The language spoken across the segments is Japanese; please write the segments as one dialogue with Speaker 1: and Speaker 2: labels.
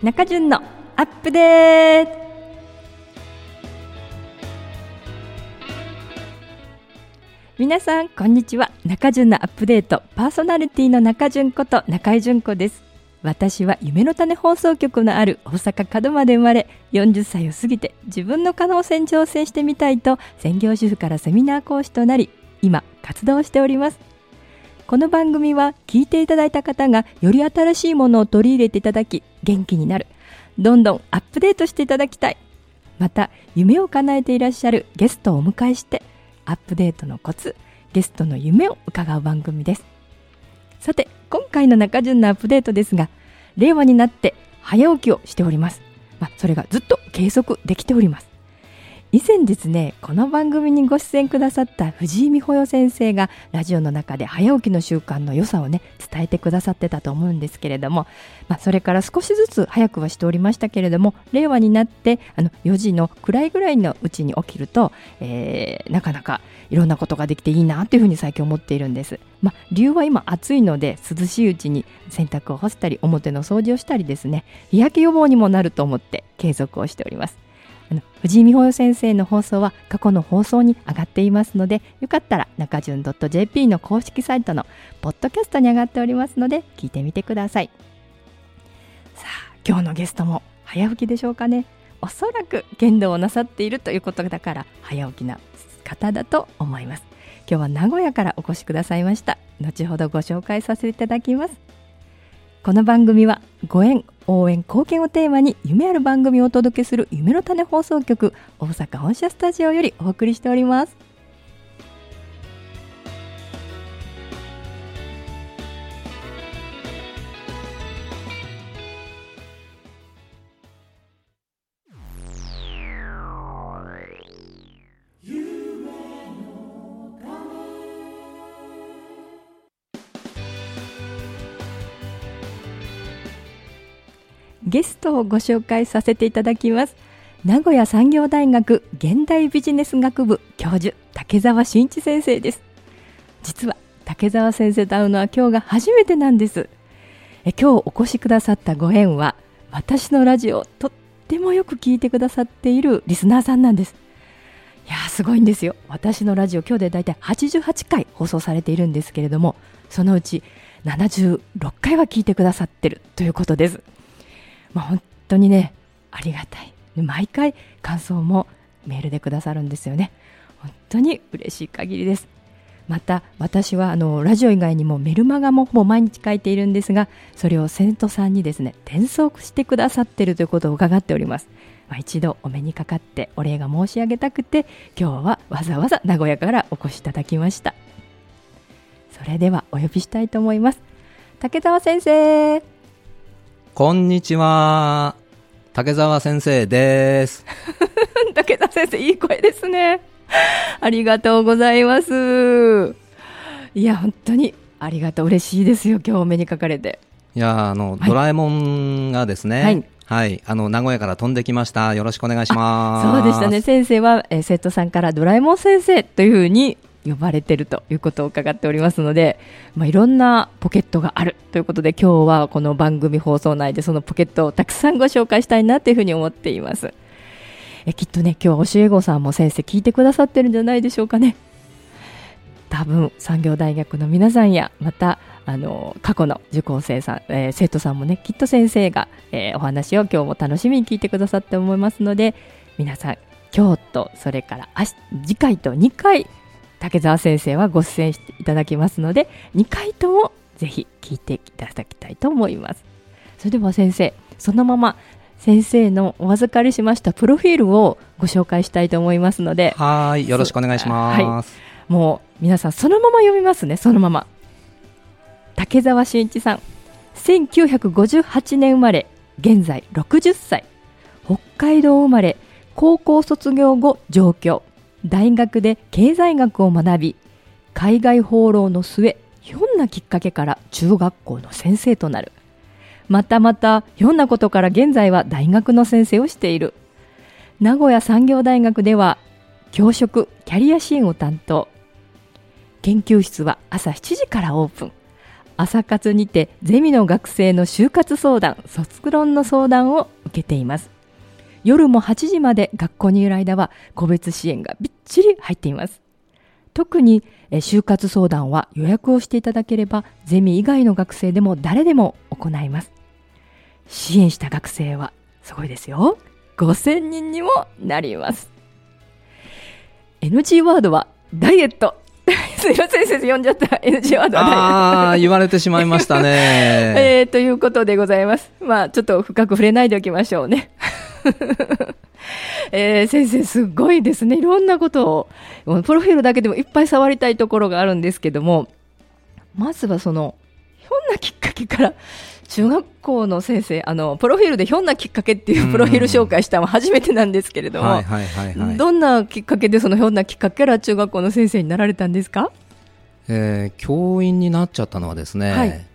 Speaker 1: 中潤のアップデート皆さんこんにちは。中潤のアップデート。パーソナリティの中潤こと中井純子です。私は夢の種放送局のある大阪門真で生まれ40歳を過ぎて自分の可能性に挑戦してみたいと専業主婦からセミナー講師となり今活動しております。この番組は聞いていただいた方がより新しいものを取り入れていただき元気になる。どんどんアップデートしていただきたい。また夢を叶えていらっしゃるゲストをお迎えしてアップデートのコツゲストの夢を伺う番組です。さて今回の中順のアップデートですが令和になって早起きをしております、まあ、それがずっと継続できております。以前ですねこの番組にご出演くださった藤井美穂代先生がラジオの中で早起きの習慣の良さをね伝えてくださってたと思うんですけれども、まあ、それから少しずつ早くはしておりましたけれども令和になってあの4時の暗いぐらいのうちに起きると、えー、なかなかいろんなことができていいなというふうに最近思っているんです、まあ、理由は今暑いので涼しいうちに洗濯を干したり表の掃除をしたりですね日焼け予防にもなると思って継続をしております。あの藤井美穂先生の放送は過去の放送に上がっていますのでよかったら中順 .jp の公式サイトのポッドキャストに上がっておりますので聞いてみてください。さあ今日のゲストも早起きでしょうかね。おそらく剣道をなさっているということだから早起きな方だと思います。今日は名古屋からお越しくださいました。後ほどご紹介させていただきます。この番組はご縁応援貢献をテーマに夢ある番組をお届けする夢の種放送局大阪本社スタジオよりお送りしております。ゲストをご紹介させていただきます。名古屋産業大学現代ビジネス学部教授竹澤真一先生です。実は竹澤先生と会うのは今日が初めてなんです。え今日お越しくださったご縁は私のラジオとってもよく聞いてくださっているリスナーさんなんです。いやすごいんですよ。私のラジオ今日でだいたい88回放送されているんですけれどもそのうち76回は聞いてくださってるということです。まあ、本当にねありがたい。毎回感想もメールでくださるんですよね。本当に嬉しい限りです。また私はあのラジオ以外にもメルマガもほぼ毎日書いているんですがそれを生徒さんにですね転送してくださっているということを伺っております、まあ、一度お目にかかってお礼が申し上げたくて今日はわざわざ名古屋からお越しいただきました。それではお呼びしたいと思います。竹澤先生。
Speaker 2: こんにちは。竹澤先生です。
Speaker 1: 竹澤先生、いい声ですね。ありがとうございます。いや、本当にありがとう。嬉しいですよ。今日お目にかかれて。
Speaker 2: いや、あの、はい、ドラえもんがですね。はい。はい、あの名古屋から飛んできました。よろしくお願いします。
Speaker 1: そうでしたね。先生は、えー、生徒さんからドラえもん先生というふうに呼ばれてるということを伺っておりますので、まあ、いろんなポケットがあるということで今日はこの番組放送内でそのポケットをたくさんご紹介したいなというふうに思っています。えきっとね今日教え子さんも先生聞いてくださってるんじゃないでしょうかね。多分産業大学の皆さんやまたあの過去の受講生さん、えー、生徒さんもねきっと先生が、えー、お話を今日も楽しみに聞いてくださって思いますので皆さん今日とそれから明日次回と2回竹澤先生はご出演していただきますので2回ともぜひ聞いていただきたいと思います。それでは先生そのまま先生のお預かりしましたプロフィールをご紹介したいと思いますので
Speaker 2: はいよろしくお願いします、はい、
Speaker 1: もう皆さんそのまま読みますねそのまま。竹澤慎一さん。1958年生まれ現在60歳。北海道生まれ高校卒業後上京大学で経済学を学び海外放浪の末ひょんなきっかけから中学校の先生となる。またまたひょんなことから現在は大学の先生をしている。名古屋産業大学では教職キャリア支援を担当。研究室は朝7時からオープン。朝活にてゼミの学生の就活相談卒論の相談を受けています。夜も8時まで学校にいる間は個別支援がびっちり入っています。特に就活相談は予約をしていただければゼミ以外の学生でも誰でも行います。支援した学生はすごいですよ。5000人にもなります。NG ワードはダイエット。すいません、先生、読んじゃった。NG ワード
Speaker 2: ああ、言われてしまいましたね。
Speaker 1: えー、ということでございます。まあ、ちょっと深く触れないでおきましょうね。えー、先生、すごいですね。いろんなことを、プロフィールだけでもいっぱい触りたいところがあるんですけども、まずはその、ひょんなきっかけから中学校の先生あのプロフィールでひょんなきっかけっていうプロフィール紹介したのは 初めてなんですけれども、どんなきっかけでそのひょんなきっかけから中学校の先生になられたんですか、
Speaker 2: えー、教員になっちゃったのはですね、はい、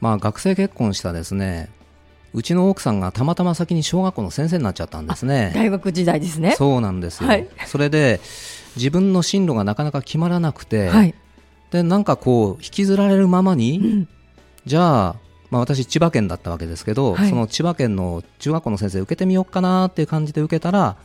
Speaker 2: まあ、学生結婚したですねうちの奥さんがたまたま先に小学校の先生になっちゃったんですね。
Speaker 1: 大学時代ですね。
Speaker 2: そうなんですよ、はい、それで自分の進路がなかなか決まらなくて、はい、でなんかこう引きずられるままに、うん、じゃあまあ、私、千葉県だったわけですけど、はい、その千葉県の中学校の先生受けてみようかなっていう感じで受けたら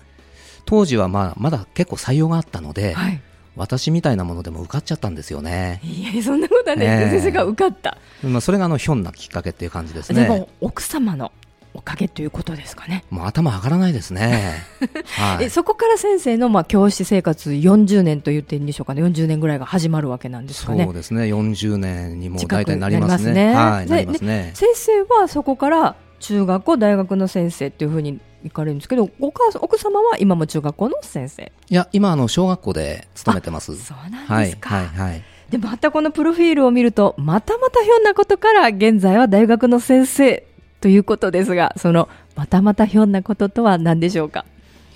Speaker 2: 当時はまあまだ結構採用があったので、はい、私みたいなものでも受かっちゃったんですよね。
Speaker 1: いやそんなことはね、えー、先生が受かった、
Speaker 2: まあ、それがあのひょんなきっかけっていう感じですね。
Speaker 1: 奥様のおかげということですかね。
Speaker 2: もう頭上がらないですね。
Speaker 1: はい、そこから先生のまあ教師生活40年と言っていいんでしょうかね、40年ぐらいが始まるわけなんですかね。
Speaker 2: そうですね、40年にも大体なりますね。ねはい、ね。
Speaker 1: 先生はそこから中学校、大学の先生っていうふうに行かれるんですけど、お母奥様は今も中学校の先生？
Speaker 2: いや、今、あの小学校で勤めてます。
Speaker 1: そうなんですか。はい、はい、はい。でまたこのプロフィールを見るとまたまたひょんなことから現在は大学の先生ということですがそのまたまたひょんなこととは何でしょうか？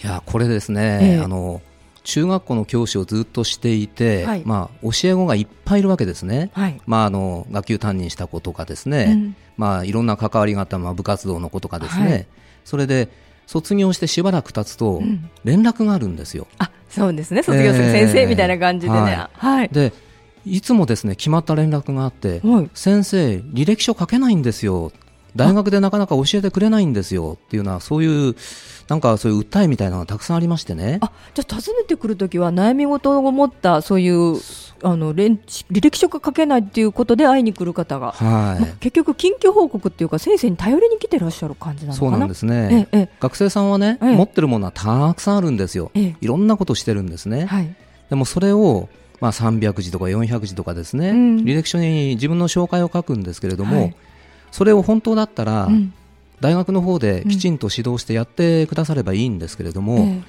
Speaker 2: いやこれですね、えー、あの中学校の教師をずっとしていて、はい、まあ、教え子がいっぱいいるわけですね、はい、まあ、あの学級担任した子とかですね、うん、まあ、いろんな関わりがあった、まあ、部活動の子とかですね、はい、それで卒業してしばらく経つと連絡があるんですよ。
Speaker 1: うん、あそうですね。卒業する先生みたいな感じでね。えー、はい、
Speaker 2: でいつもですね決まった連絡があって、先生履歴書書けないんですよ大学でなかなか教えてくれないんですよっていうのはそういうなんかそういう訴えみたいなのがたくさんありましてね。
Speaker 1: あじゃあ訪ねてくるときは悩み事を持ったそういうあの履歴書が書けないっていうことで会いに来る方が、はい。ま結局緊急報告っていうか先生に頼りに来てらっしゃる感じなの
Speaker 2: そうなんですね、ええ、学生さんはね、え、持ってるものはたくさんあるんですよ、いろんなことしてるんですね、はい、でもそれをまあ、300字とか400字とかですね、うん、履歴書に自分の紹介を書くんですけれども、はいそれを本当だったら、大学の方できちんと指導してやってくださればいいんですけれども、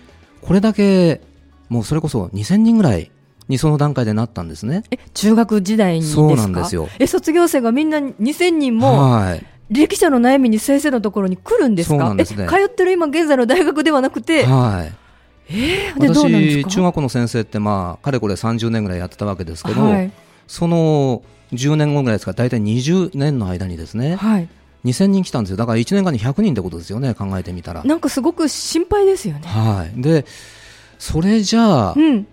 Speaker 2: これだけもうそれこそ2000人ぐらいにその段階でなったんですね。
Speaker 1: え中学時代にそうなんですよ。え卒業生がみんな2000人も、はい、履歴書の悩みに先生のところに来るんですか？すね、通ってる今現在の大学ではなくて、はい。えー、
Speaker 2: 私中学校の先生ってまあかれこれ30年ぐらいやってたわけですけど、はい、その10年後ぐらいですか。ら大体20年の間にですね、はい、2000人来たんですよ。だから1年間に100人ってことですよね。考えてみたら。
Speaker 1: なんかすごく心配ですよね。
Speaker 2: はい。でそれじゃあ、うん、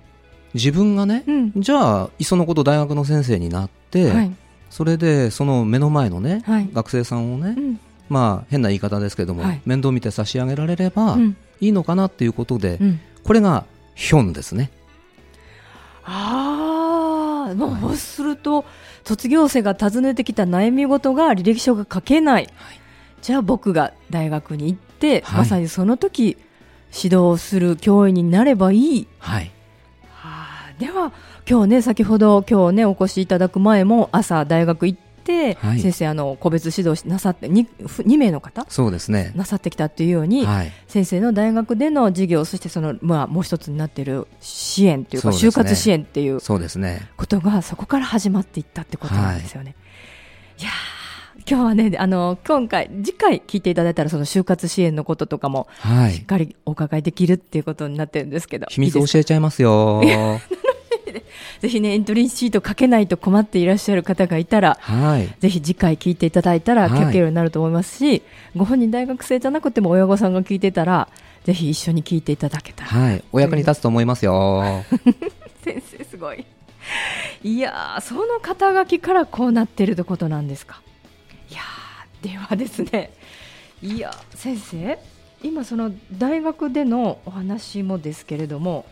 Speaker 2: 自分がね、うん、じゃあいっそのこと大学の先生になって、はい、それでその目の前のね、はい、学生さんをね、うん、まあ変な言い方ですけども、面倒見て差し上げられればいいのかなっていうことで、これがヒョンですね。
Speaker 1: ああ、もうすると、卒業生が訪ねてきた悩み事が履歴書が書けない、はい、じゃあ僕が大学に行って、はい、まさにその時指導する教員になればいい、はい、はあ、では今日ね先ほど今日ねお越しいただく前も朝大学行って、はい、先生あの個別指導なさって 2, 2名の方？
Speaker 2: そうですね。
Speaker 1: なさってきたというように、はい、先生の大学での授業そしてその、まあ、もう一つになっている支援というか、ね、就活支援っていう
Speaker 2: そうですね。
Speaker 1: ことがそこから始まっていったってことなんですよね。はい、いや今日はね、あの、今回、次回聞いていただいたら、その就活支援のこととかも、しっかりお伺いできるっていうことになってるんですけど。
Speaker 2: 秘密教えちゃいますよ。
Speaker 1: ぜひね、エントリーシート書けないと困っていらっしゃる方がいたら、はい、ぜひ次回聞いていただいたら書けるようになると思いますし、はい、ご本人大学生じゃなくても親御さんが聞いてたら、ぜひ一緒に聞いていただけたら。
Speaker 2: はい、お役に立つと思いますよ。
Speaker 1: 先生すごい。いいやその肩書きからこうなってるってことなんですかいやではですねいや先生今その大学でのお話もですけれども、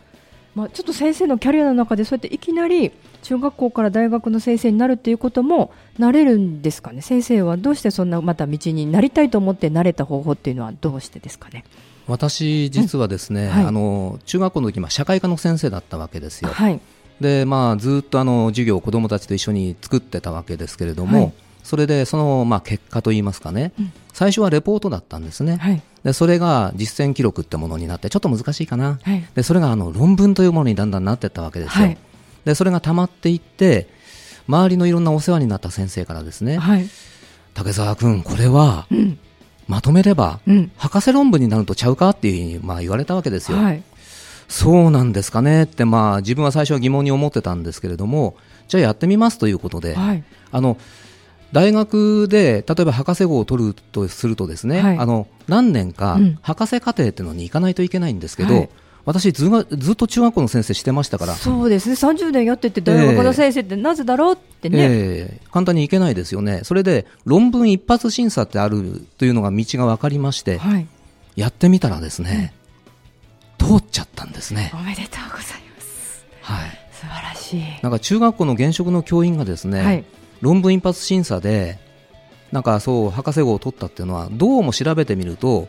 Speaker 1: まあ、ちょっと先生のキャリアの中でそうやっていきなり中学校から大学の先生になるっていうこともなれるんですかね？先生はどうしてそんなまた道になりたいと思ってなれた方法っていうのはどうしてですかね？
Speaker 2: 私実はですね、うんはい、あの中学校の時まあ社会科の先生だったわけですよ。はい、でまあずっとあの授業を子どもたちと一緒に作ってたわけですけれども、はい、それでそのまあ結果といいますかね、うん、最初はレポートだったんですね。でそれが実践記録ってものになってちょっと難しいかな。でそれがあの論文というものにだんだんなっていったわけですよ。でそれが溜まっていって周りのいろんなお世話になった先生からですね、はい、竹澤君これは、まとめれば、うん、博士論文になるとちゃうかっていうふうにまあ言われたわけですよ。はい、そうなんですかねって、まあ、自分は最初は疑問に思ってたんですけれどもじゃあやってみますということで、はい、あの大学で例えば博士号を取るとするとですね、はい、あの何年か博士課程っていうのに行かないといけないんですけど、私ずがずっと中学校の先生してましたから
Speaker 1: そうですね。30年やってて大学の先生ってなぜだろうってね、
Speaker 2: えー、簡単にいけないですよね。それで論文一発審査ってあるというのが道が分かりまして、はい、やってみたらですね、うん、通っちゃったんですね。
Speaker 1: おめでとうございます。はい。素晴らしい。
Speaker 2: なんか中学校の現職の教員がですね、はい、論文一発審査でなんかそう博士号を取ったっていうのはどうも調べてみると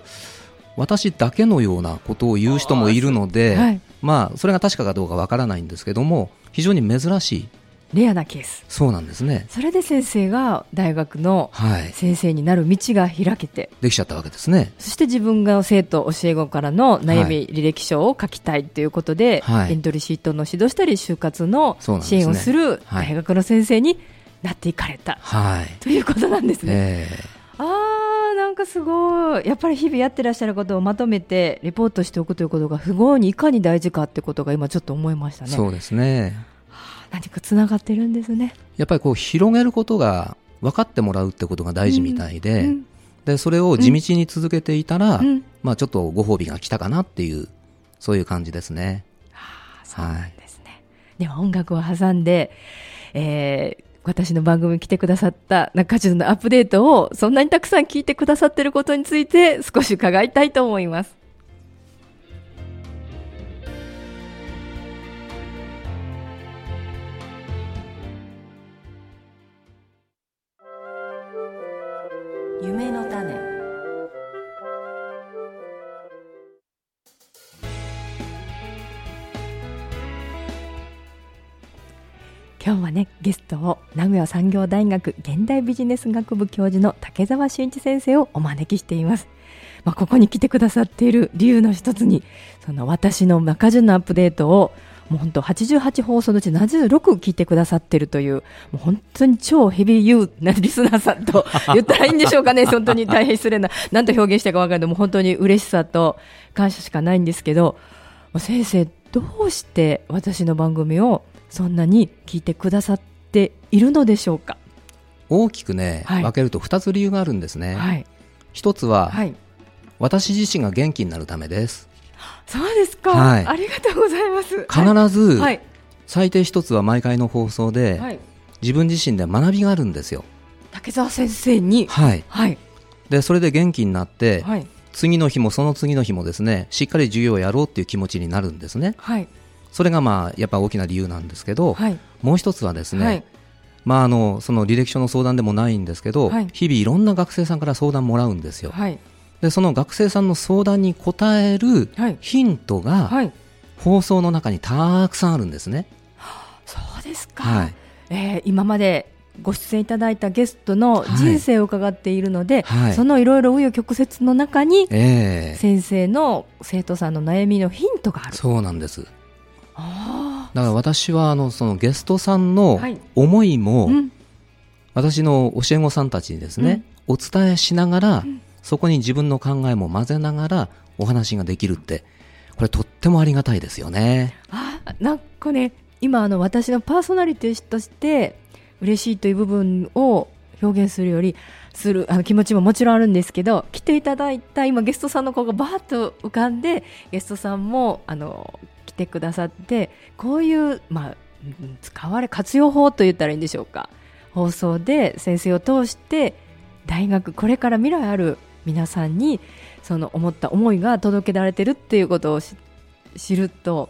Speaker 2: 私だけのようなことを言う人もいるので、はい、まあ、それが確かかどうかわからないんですけども非常に珍しい。
Speaker 1: レアなケース。
Speaker 2: そうなんですね。
Speaker 1: それで先生が大学の先生になる道が開けて、はい、
Speaker 2: できちゃったわけですね。
Speaker 1: そして自分が生徒教え子からの悩み履歴書を書きたいということで、はい、エントリーシートの指導したり就活の支援をする大学の先生になっていかれた、はい、ということなんですね、えー、ああなんかすごいやっぱり日々やってらっしゃることをまとめてレポートしておくということが不合にいかに大事かってことが今ちょっと思いましたね。
Speaker 2: そうですね。
Speaker 1: はあ、何かつながってるんですね。
Speaker 2: やっぱりこう広げることが分かってもらうってことが大事みたいで、うんうん、でそれを地道に続けていたら、うん、まあちょっとご褒美が来たかなっていうそういう感じですね。
Speaker 1: はあ、そうなんですね。はい、では音楽を挟んで、えー、私の番組に来てくださった中中のアップデートをそんなにたくさん聞いてくださっていることについて少し伺いたいと思います。夢の今日はねゲストを名古屋産業大学現代ビジネス学部教授の竹澤俊一先生をお招きしています。まあ、ここに来てくださっている理由の一つにその私の中順のアップデートをもう本当88放送のうち76聞いてくださってるというもう本当に超ヘビーユーなリスナーさんと言ったらいいんでしょうかね 本当に大変失礼な何と表現したか分からないもう本当に嬉しさと感謝しかないんですけど先生どうして私の番組をそんなに聞いてくださっているのでしょうか？
Speaker 2: 大きくね、はい、分けると2つ理由があるんですね、はい、1つは、はい、私自身が元気になるためです。
Speaker 1: そうですか、はい、ありがとうございます。
Speaker 2: 必ず、はい、最低1つは毎回の放送で、はい、自分自身で学びがあるんですよ。
Speaker 1: 竹澤先生に？
Speaker 2: はい、はい、でそれで元気になって、はい、次の日もその次の日もですねしっかり授業をやろうっていう気持ちになるんですね。はいそれがまあやっぱ大きな理由なんですけど、はい、もう一つはですね、はい、まあ、あのその履歴書の相談でもないんですけど、はい、日々いろんな学生さんから相談もらうんですよ。でその学生さんの相談に答えるヒントが、放送の中にたくさんあるんですね。
Speaker 1: そうですか、はい、えー、今までご出演いただいたゲストの人生を伺っているので、はい、そのいろいろ紆余曲折の中に、えー、先生の生徒さんの悩みのヒントがある。
Speaker 2: そうなんですだから私はあのそのゲストさんの思いも、私の教え子さんたちにですね、お伝えしながら、そこに自分の考えも混ぜながらお話ができるってこれとってもありがたいですよね。
Speaker 1: あなんかね今あの私のパーソナリティとして嬉しいという部分を表現するよりするあの気持ちももちろんあるんですけど来ていただいた今ゲストさんの子がバーッと浮かんでゲストさんもあの来てくださってこういう、まあ、使われ活用法と言ったらいいんでしょうか。放送で先生を通して大学これから未来ある皆さんにその思った思いが届けられてるっていうことを知ると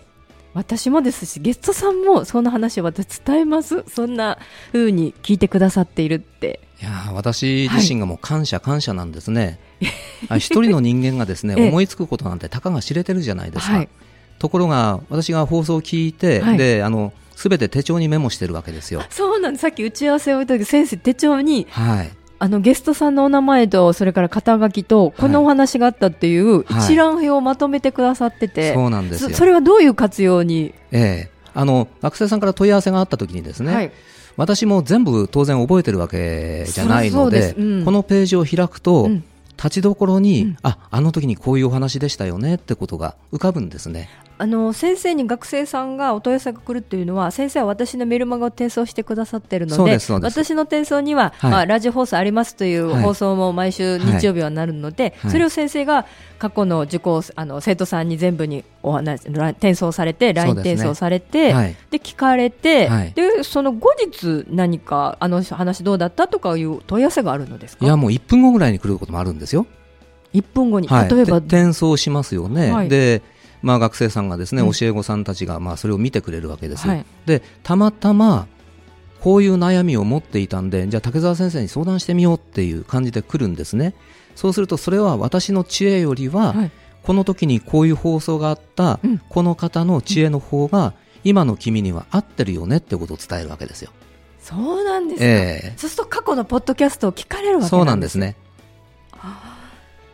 Speaker 1: 私もですしゲストさんもその話を私伝えます。そんな風に聞いてくださっているって。
Speaker 2: いや私自身がもう感謝、感謝なんですね。一人の人間がですね 思いつくことなんてたかが知れてるじゃないですか、はい、ところが私が放送を聞いて、はい、であのすべて手帳にメモしてるわけですよ。
Speaker 1: そうなんです。さっき打ち合わせをした時先生手帳に、
Speaker 2: はい、
Speaker 1: あのゲストさんのお名前とそれから肩書きとこのお話があったっていう一覧表をまとめてくださってて、はい
Speaker 2: はい、そうなんです
Speaker 1: それはどういう活用に、
Speaker 2: ええ、あの学生さんから問い合わせがあった時にですね、はい、私も全部当然覚えてるわけじゃないので、うん、このページを開くと、うん立ちどころに、うん、ああの時にこういうお話でしたよねってことが浮かぶんですね。
Speaker 1: あの先生に学生さんがお問い合わせが来るっていうのは先生は私のメルマガを転送してくださってるので私の転送には、はい、まあ、ラジオ放送ありますという放送も毎週日曜日はなるので、はい、それを先生が過去の受講あの生徒さんに全部にお話転送されて LINE 転送されてで、ね。で聞かれて、でその後日何かあの話どうだったとかいう問い合わせがあるのですか？
Speaker 2: いやもう1分後ぐらいに来ることもあるんですよ。
Speaker 1: 1分後に、例えば
Speaker 2: 転送しますよね、でまあ、学生さんがですね、教え子さんたちがまあそれを見てくれるわけです、はい、でたまたまこういう悩みを持っていたんでじゃあ竹澤先生に相談してみようっていう感じで来るんですね。そうするとそれは私の知恵よりは、はい、この時にこういう放送があった、うん、この方の知恵の方が、今の君には合ってるよねってことを伝えるわけですよ。
Speaker 1: そうなんですか、えー、そうすると過去のポッドキャストを聞かれるわけなんですそうなんですね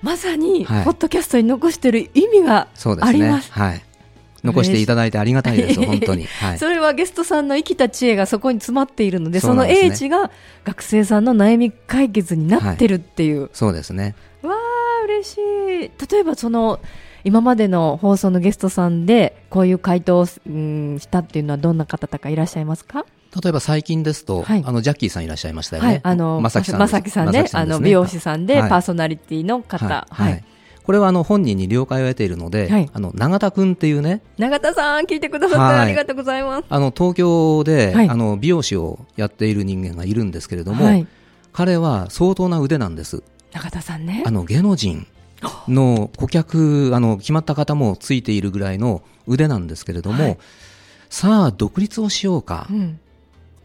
Speaker 1: まさに、ポッドキャストに残している意味があります。
Speaker 2: はい、残していただいてありがたいです、本当に、
Speaker 1: はい、それはゲストさんの生きた知恵がそこに詰まっているので、その英知が学生さんの悩み解決になってるっていう。はい、
Speaker 2: そうですね。
Speaker 1: わあ、嬉しい。例えばその、今までの放送のゲストさんで、こういう回答を、うん、したっていうのはどんな方とかいらっしゃいますか？
Speaker 2: 例えば最近ですと、はい、あのジャッキーさんいらっしゃいましたよね。はい、
Speaker 1: あのまさきさんまさきさんね、あの美容師さんで、パーソナリティの方。はい。
Speaker 2: これはあの本人に了解を得ているので、はい、あの永田君っていうね
Speaker 1: 永田さん聞いてくださってありがとうございます、
Speaker 2: あの東京で、あの美容師をやっている人間がいるんですけれども、彼は相当な腕なんです。
Speaker 1: 永田さんね。
Speaker 2: あの芸能人の顧客あの決まった方もついているぐらいの腕なんですけれども、さあ独立をしようか、うん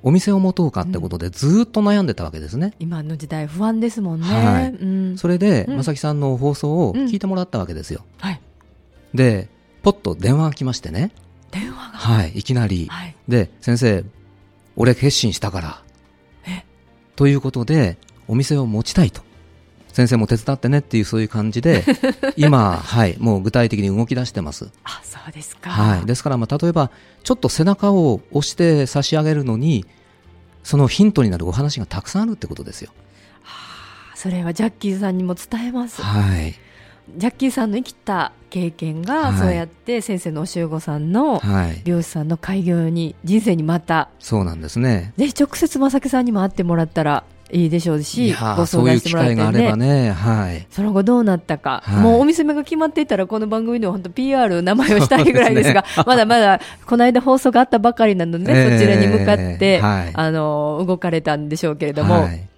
Speaker 2: お店を持とうかってことでずっと悩んでたわけですね。
Speaker 1: 今の時代不安ですもんね。はい。う
Speaker 2: ん、それで、まさきさんの放送を聞いてもらったわけですよ。はい。で、ポッと電話が来ましてね。
Speaker 1: 電話が？
Speaker 2: はい、いきなり。はい、で、先生、俺決心したから。え？ということで、お店を持ちたいと。先生も手伝ってねっていうそういう感じで 今、はい、もう具体的に動き出してます。
Speaker 1: あそうですか、
Speaker 2: はい、ですから、まあ、例えばちょっと背中を押して差し上げるのにそのヒントになるお話がたくさんあるってことですよ。
Speaker 1: はあ、それはジャッキーさんにも伝えます。
Speaker 2: はい、
Speaker 1: ジャッキーさんの生きた経験が、そうやって先生の教え子さんの美容師さんの開業に人生にまた。
Speaker 2: そうなんですね。
Speaker 1: ぜひ直接正木さんにも会ってもらったらいいでしょうし、ご相談してもらってね、
Speaker 2: ねはい、
Speaker 1: その後どうなったか、はい、もうお店が決まっていたら、この番組では本当 PR 名前をしたいぐらいですが、すね、まだまだこの間放送があったばかりなので、ね、そちらに向かって、はい、あの動かれたんでしょうけれども。はい。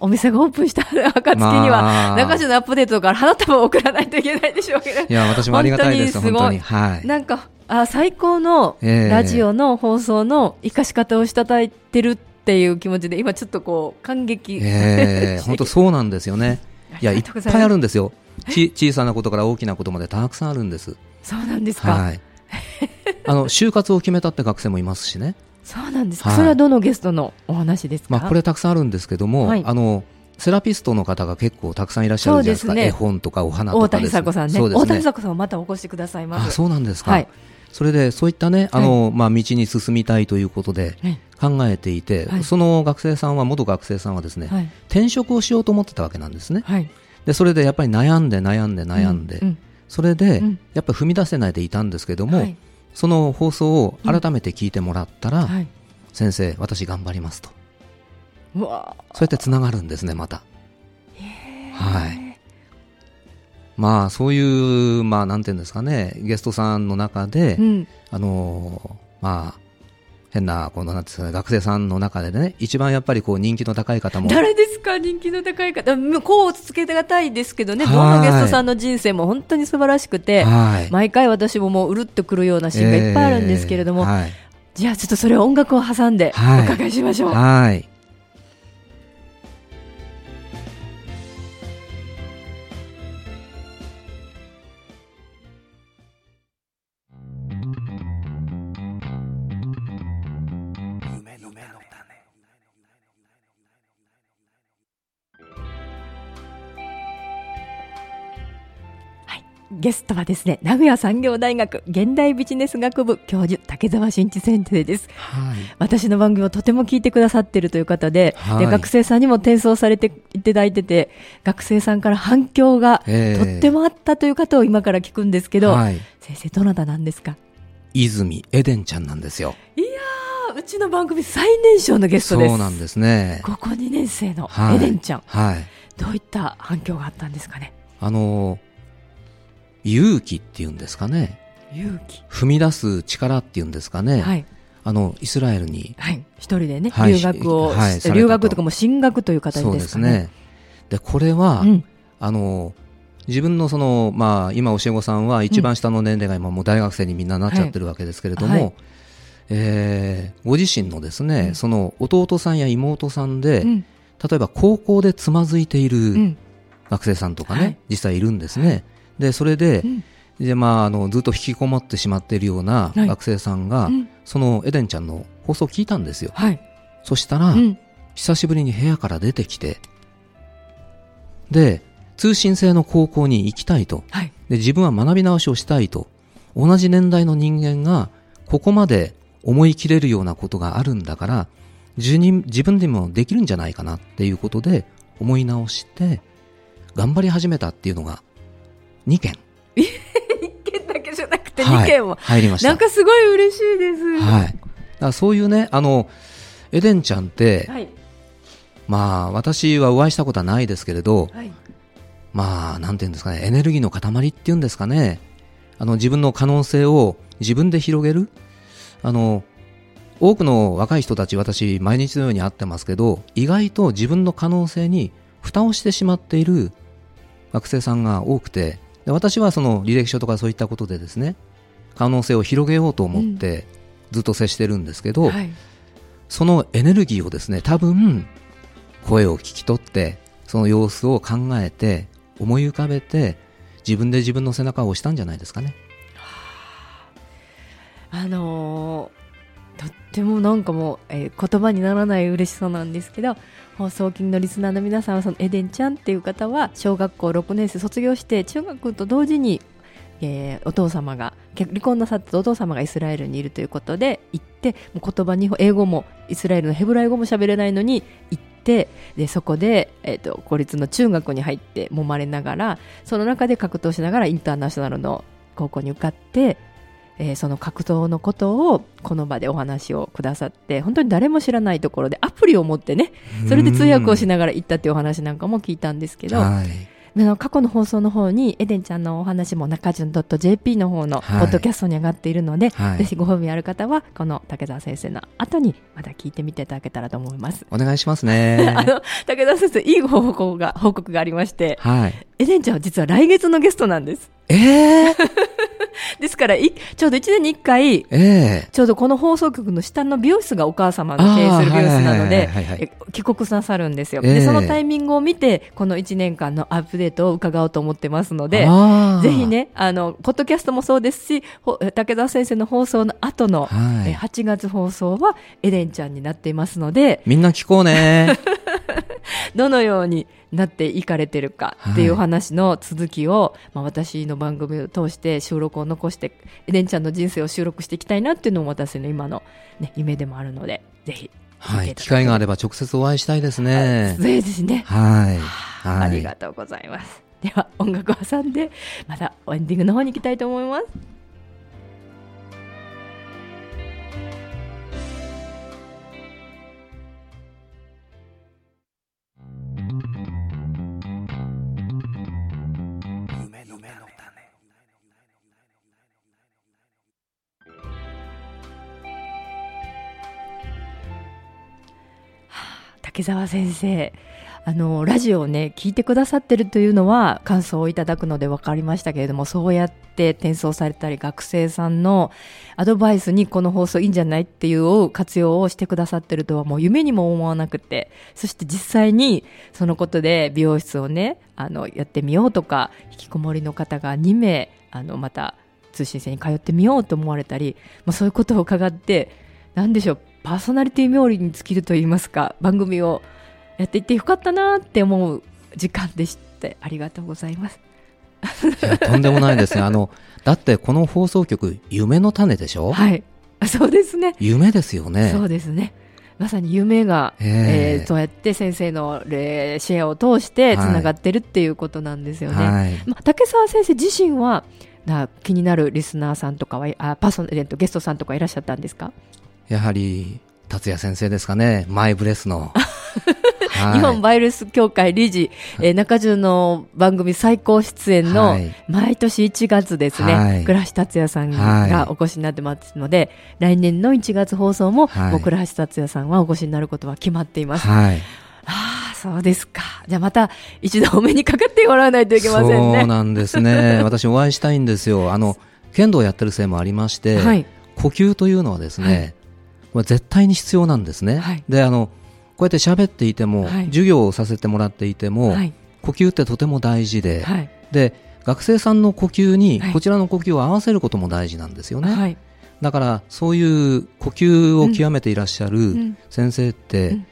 Speaker 1: お店がオープンした暁には、中島のアップデートから花束を送らないといけないでしょうけど。い
Speaker 2: や、私もありがたいです、本当に。は
Speaker 1: い。なんか、あ、最高のラジオの放送の生かし方をしただいてるっていう気持ちで今ちょっとこう感激、
Speaker 2: えー、本当そうなんですよね。いやいっぱいあるんですよ。ち小さなことから大きなことまでたくさんあるんです。
Speaker 1: そうなんですか、はい、
Speaker 2: あの就活を決めたって学生もいますしね。
Speaker 1: そうなんですか、はい、それはどのゲストのお話ですか、
Speaker 2: まあ、これたくさんあるんですけども、はい、あのセラピストの方が結構たくさんいらっしゃるじゃないですか、ね、絵本とかお花とか
Speaker 1: 大谷子さんね、ね、大谷子さんまたお越しくださいま
Speaker 2: す。あそうなんですか、はい、それでそういったねあの、はい、まあ、道に進みたいということで考えていて、はい、その学生さんは元学生さんはですね、はい、転職をしようと思ってたわけなんですね、でそれでやっぱり悩んで悩んで悩んで、うんうん、それで、やっぱり踏み出せないでいたんですけども、その放送を改めて聞いてもらったら、先生私頑張りますと。そうやってつながるんですねまた。はいまあそういうまあなんていうんですかねゲストさんの中で、うん、あのまあ変なこのなんですか、ね、学生さんの中でね一番やっぱりこう人気の高い方も。
Speaker 1: 誰ですか？人気の高い方。こうつけがたいですけどね。どのゲストさんの人生も本当に素晴らしくて、毎回私ももううるっとくるようなシーンがいっぱいあるんですけれども、えーはい、じゃあちょっとそれを音楽を挟んでお伺いしましょう。
Speaker 2: はい
Speaker 1: ゲストはですね名古屋産業大学現代ビジネス学部教授竹澤真一先生です、はい、私の番組をとても聞いてくださっているという方ではい、で学生さんにも転送されていただいてて学生さんから反響がとってもあったという方を今から聞くんですけど、はい、先生どなたなんですか？
Speaker 2: 泉エデンちゃんなんですよ。
Speaker 1: いやうちの番組最年少のゲストです。
Speaker 2: そうなんですね。
Speaker 1: 高校2年生のエデンちゃん、はい、どういった反響があったんですかね？
Speaker 2: あの勇気っていうんですかね。
Speaker 1: 勇気。
Speaker 2: 踏み出す力っていうんですかね、はい、あのイスラエルに、
Speaker 1: はい、一人でね、留学を、はい、留学とかも進学という形ですかね。そうですね。
Speaker 2: でこれは、うん、あの自分のその、まあ、今、教え子さんは一番下の年齢が今、もう大学生にみんななっちゃってるわけですけれども、はい、えー、ご自身のですね、うん、その弟さんや妹さんで、うん、例えば高校でつまずいている学生さんとかね、はい、実際いるんですね。でそれで、うん。でまあ、あのずっと引きこもってしまっているような学生さんが、はいうん、そのエデンちゃんの放送を聞いたんですよ、はい、そしたら、うん、久しぶりに部屋から出てきてで通信制の高校に行きたいと、はい、で自分は学び直しをしたいと。同じ年代の人間がここまで思い切れるようなことがあるんだから自分でもできるんじゃないかなっていうことで思い直して頑張り始めたっていうのが2件。
Speaker 1: 1件だけじゃなくて2件も、はい、
Speaker 2: 入りました。
Speaker 1: なんかすごい嬉しいです。
Speaker 2: はい。だそういうね、あの、エデンちゃんって、はい、まあ、私はお会いしたことはないですけれど、はい、まあ、なんていうんですかね、エネルギーの塊っていうんですかね、あの、自分の可能性を自分で広げる、あの、多くの若い人たち、私、毎日のように会ってますけど、意外と自分の可能性に蓋をしてしまっている学生さんが多くて、で私はその履歴書とかそういったことでですね可能性を広げようと思ってずっと接してるんですけど、うんはい、そのエネルギーをですね多分声を聞き取ってその様子を考えて思い浮かべて自分で自分の背中を押したんじゃないですかね。
Speaker 1: あのー、とってもなんかもう、えー、言葉にならない嬉しさなんですけど放送金のリスナーの皆さんはそのエデンちゃんっていう方は小学校6年生卒業して中学と同時に、えー、お父様が離婚なさってお父様がイスラエルにいるということで行ってもう言葉に英語もイスラエルのヘブライ語も喋れないのに行ってでそこで、えーと、公立の中学に入って揉まれながらその中で格闘しながらインターナショナルの高校に受かってえー、その格闘のことをこの場でお話をくださって本当に誰も知らないところでアプリを持ってねそれで通訳をしながら行ったっていうお話なんかも聞いたんですけど。過去の放送の方にエデンちゃんのお話も中順 .jp の方のポッドキャストに上がっているので、はい、ぜひご興味ある方はこの竹澤先生の後にまた聞いてみていただけたらと思います。
Speaker 2: お願いしますね。
Speaker 1: あの竹澤先生いい報告が報告がありまして、はい、エデンちゃんは実は来月のゲストなんです。
Speaker 2: ええー？
Speaker 1: ですからい、ちょうど1年に1回、えー、ちょうどこの放送局の下の美容室がお母様の経営する美容室なので、帰国なさるんですよ、えー、で。そのタイミングを見て、この1年間のアップデートを伺おうと思ってますので、ぜひね、あの、ポッドキャストもそうですし、武田先生の放送の後の、はい、8月放送はエレンちゃんになっていますので、
Speaker 2: みんな聞こうね。
Speaker 1: どのようになっていかれてるかっていう話の続きを、はい、まあ、私の番組を通して収録を残してエレンちゃんの人生を収録していきたいなっていうのも私の今の、ね、夢でもあるのでぜひ
Speaker 2: はい、機会があれば直接お会いしたいですね。
Speaker 1: そうですね。
Speaker 2: はい。
Speaker 1: はい、ありがとうございます。では音楽を挟んでまたエンディングの方に行きたいと思います。竹澤先生あのラジオをね聞いてくださってるというのは感想をいただくので分かりましたけれどもそうやって転送されたり学生さんのアドバイスにこの放送いいんじゃないっていう活用をしてくださってるとはもう夢にも思わなくてそして実際にそのことで美容室をねあのやってみようとか引きこもりの方が2名あのまた通信制に通ってみようと思われたり、まあ、そういうことを伺って何でしょうパーソナリティ冥利に尽きると言いますか番組をやっていってよかったなって思う時間でしてありがとうございます。
Speaker 2: とんでもないですね。あのだってこの放送局夢の種でしょ？
Speaker 1: はい。そうですね。
Speaker 2: 夢ですよね。
Speaker 1: そうですね。まさに夢が、えー、そうやって先生のシェアを通してつながってるっていうことなんですよね。はい、まあ、竹澤先生自身はな気になるリスナーさんとかはあパーソナルゲストさんとかいらっしゃったんですか？
Speaker 2: やはり達也先生ですかね。マイブレスの。
Speaker 1: 日本バイルス協会理事、えー、中中の番組最高出演の毎年1月ですね、はい、倉橋達也さんがお越しになってますので、来年の1月放送も、はい、倉橋達也さんはお越しになることは決まっています。はい。ああ、そうですか。じゃあまた一度お目にかかってもらわないといけませんね。
Speaker 2: そうなんですね。私お会いしたいんですよ。あの、剣道をやってるせいもありまして、はい、呼吸というのはですね、はい、絶対に必要なんですね。はい、で、あの、こうやって喋っていても、はい、授業をさせてもらっていても、はい、呼吸ってとても大事で、はい、で学生さんの呼吸にこちらの呼吸を合わせることも大事なんですよね。だからそういう呼吸を極めていらっしゃる先生って、うん。うん、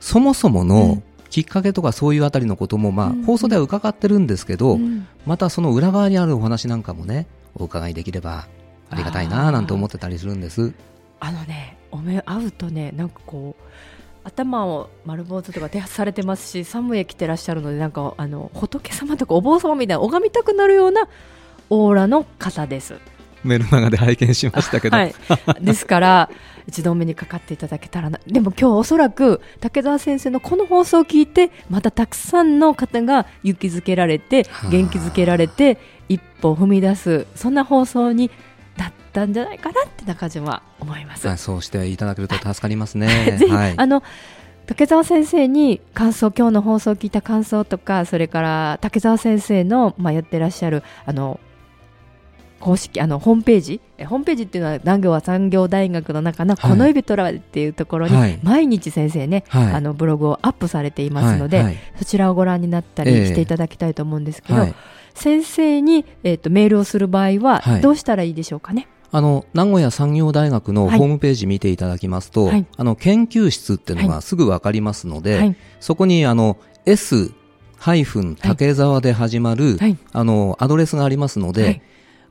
Speaker 2: そもそものきっかけとかそういうあたりのことも、まあ、放送では伺ってるんですけど、またその裏側にあるお話なんかもねお伺いできればありがたいななんて思ってたりするんです。
Speaker 1: あのねお目会うとねなんかこう頭を丸坊主とか手されてますし寒い着てらっしゃるのでなんかあの仏様とかお坊様みたいな拝みたくなるようなオーラの方です。
Speaker 2: メルマガで拝見しましたけど、はい、
Speaker 1: ですから一度目にかかっていただけたらな。でも今日おそらく竹澤先生のこの放送を聞いてまたたくさんの方が勇気づけられて元気づけられて一歩踏み出すそんな放送にったんじゃないかなって中島は思います。
Speaker 2: そうしていただけると助かりますね。
Speaker 1: はい、あの竹澤先生に感想今日の放送を聞いた感想とかそれから竹澤先生の、まあ、やってらっしゃるあの公式あのホームページホームページっていうのは南業は産業大学の中のこの指とらっていうところに、はい、毎日先生ね、はい、あのブログをアップされていますので、はい、そちらをご覧になったりしていただきたいと思うんですけど、えー、先生に、えーと、とメールをする場合はどうしたらいいでしょうかね？
Speaker 2: あの名古屋産業大学のホームページ見ていただきますと、はい、あの研究室っていうのがすぐ分かりますので、はい、そこにあの S ハイフン竹沢で始まる、はい、あのアドレスがありますので、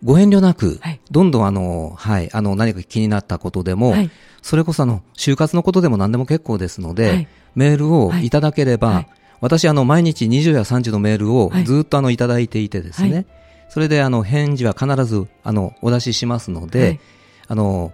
Speaker 2: ご遠慮なく、どんどんあの、はい、あの何か気になったことでも、それこそあの就活のことでも何でも結構ですので、メールをい。ただければ、私あの毎日20や30のメールをずっとあのいただいていてですね、それであの返事は必ずあのお出ししますので、はい、あの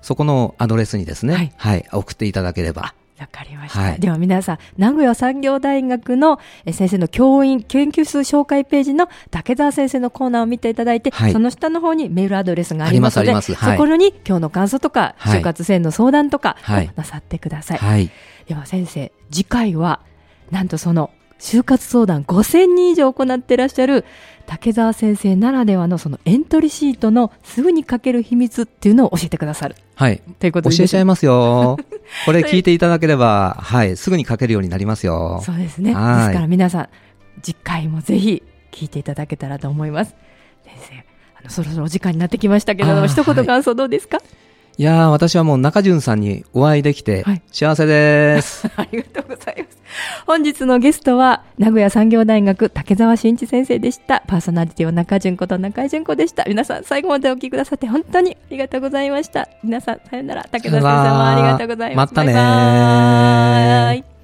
Speaker 2: そこのアドレスにですね、はい、はい、送っていただければ。
Speaker 1: わかりました、はい、では皆さん、名古屋産業大学の先生の教員、研究室紹介ページの竹澤先生のコーナーを見ていただいて、はい、その下の方にメールアドレスがありますので、そこに今日の感想とか、就活生の相談とかなさってください。では先生、次回は、なんとその就活相談5000人以上行っていらっしゃる竹澤先生ならではのそのエントリーシートのすぐに書ける秘密っていうのを教えてくださる。
Speaker 2: はい。ということで教えちゃいますよ。これ聞いていただければ、はい、すぐに書けるようになりますよ。
Speaker 1: そうですね。ですから皆さん、次回もぜひ聞いていただけたらと思います。先生、あのそろそろお時間になってきましたけれども、一言感想どうですか、はい
Speaker 2: いや私はもう中潤さんにお会いできて、幸せです、
Speaker 1: ありがとうございます。本日のゲストは、名古屋産業大学竹澤真一先生でした。パーソナリティは中潤こと中井純子でした。皆さん、最後までお聞きくださって本当にありがとうございました。皆さん、さよなら。竹澤先生もありがとうございます。
Speaker 2: またね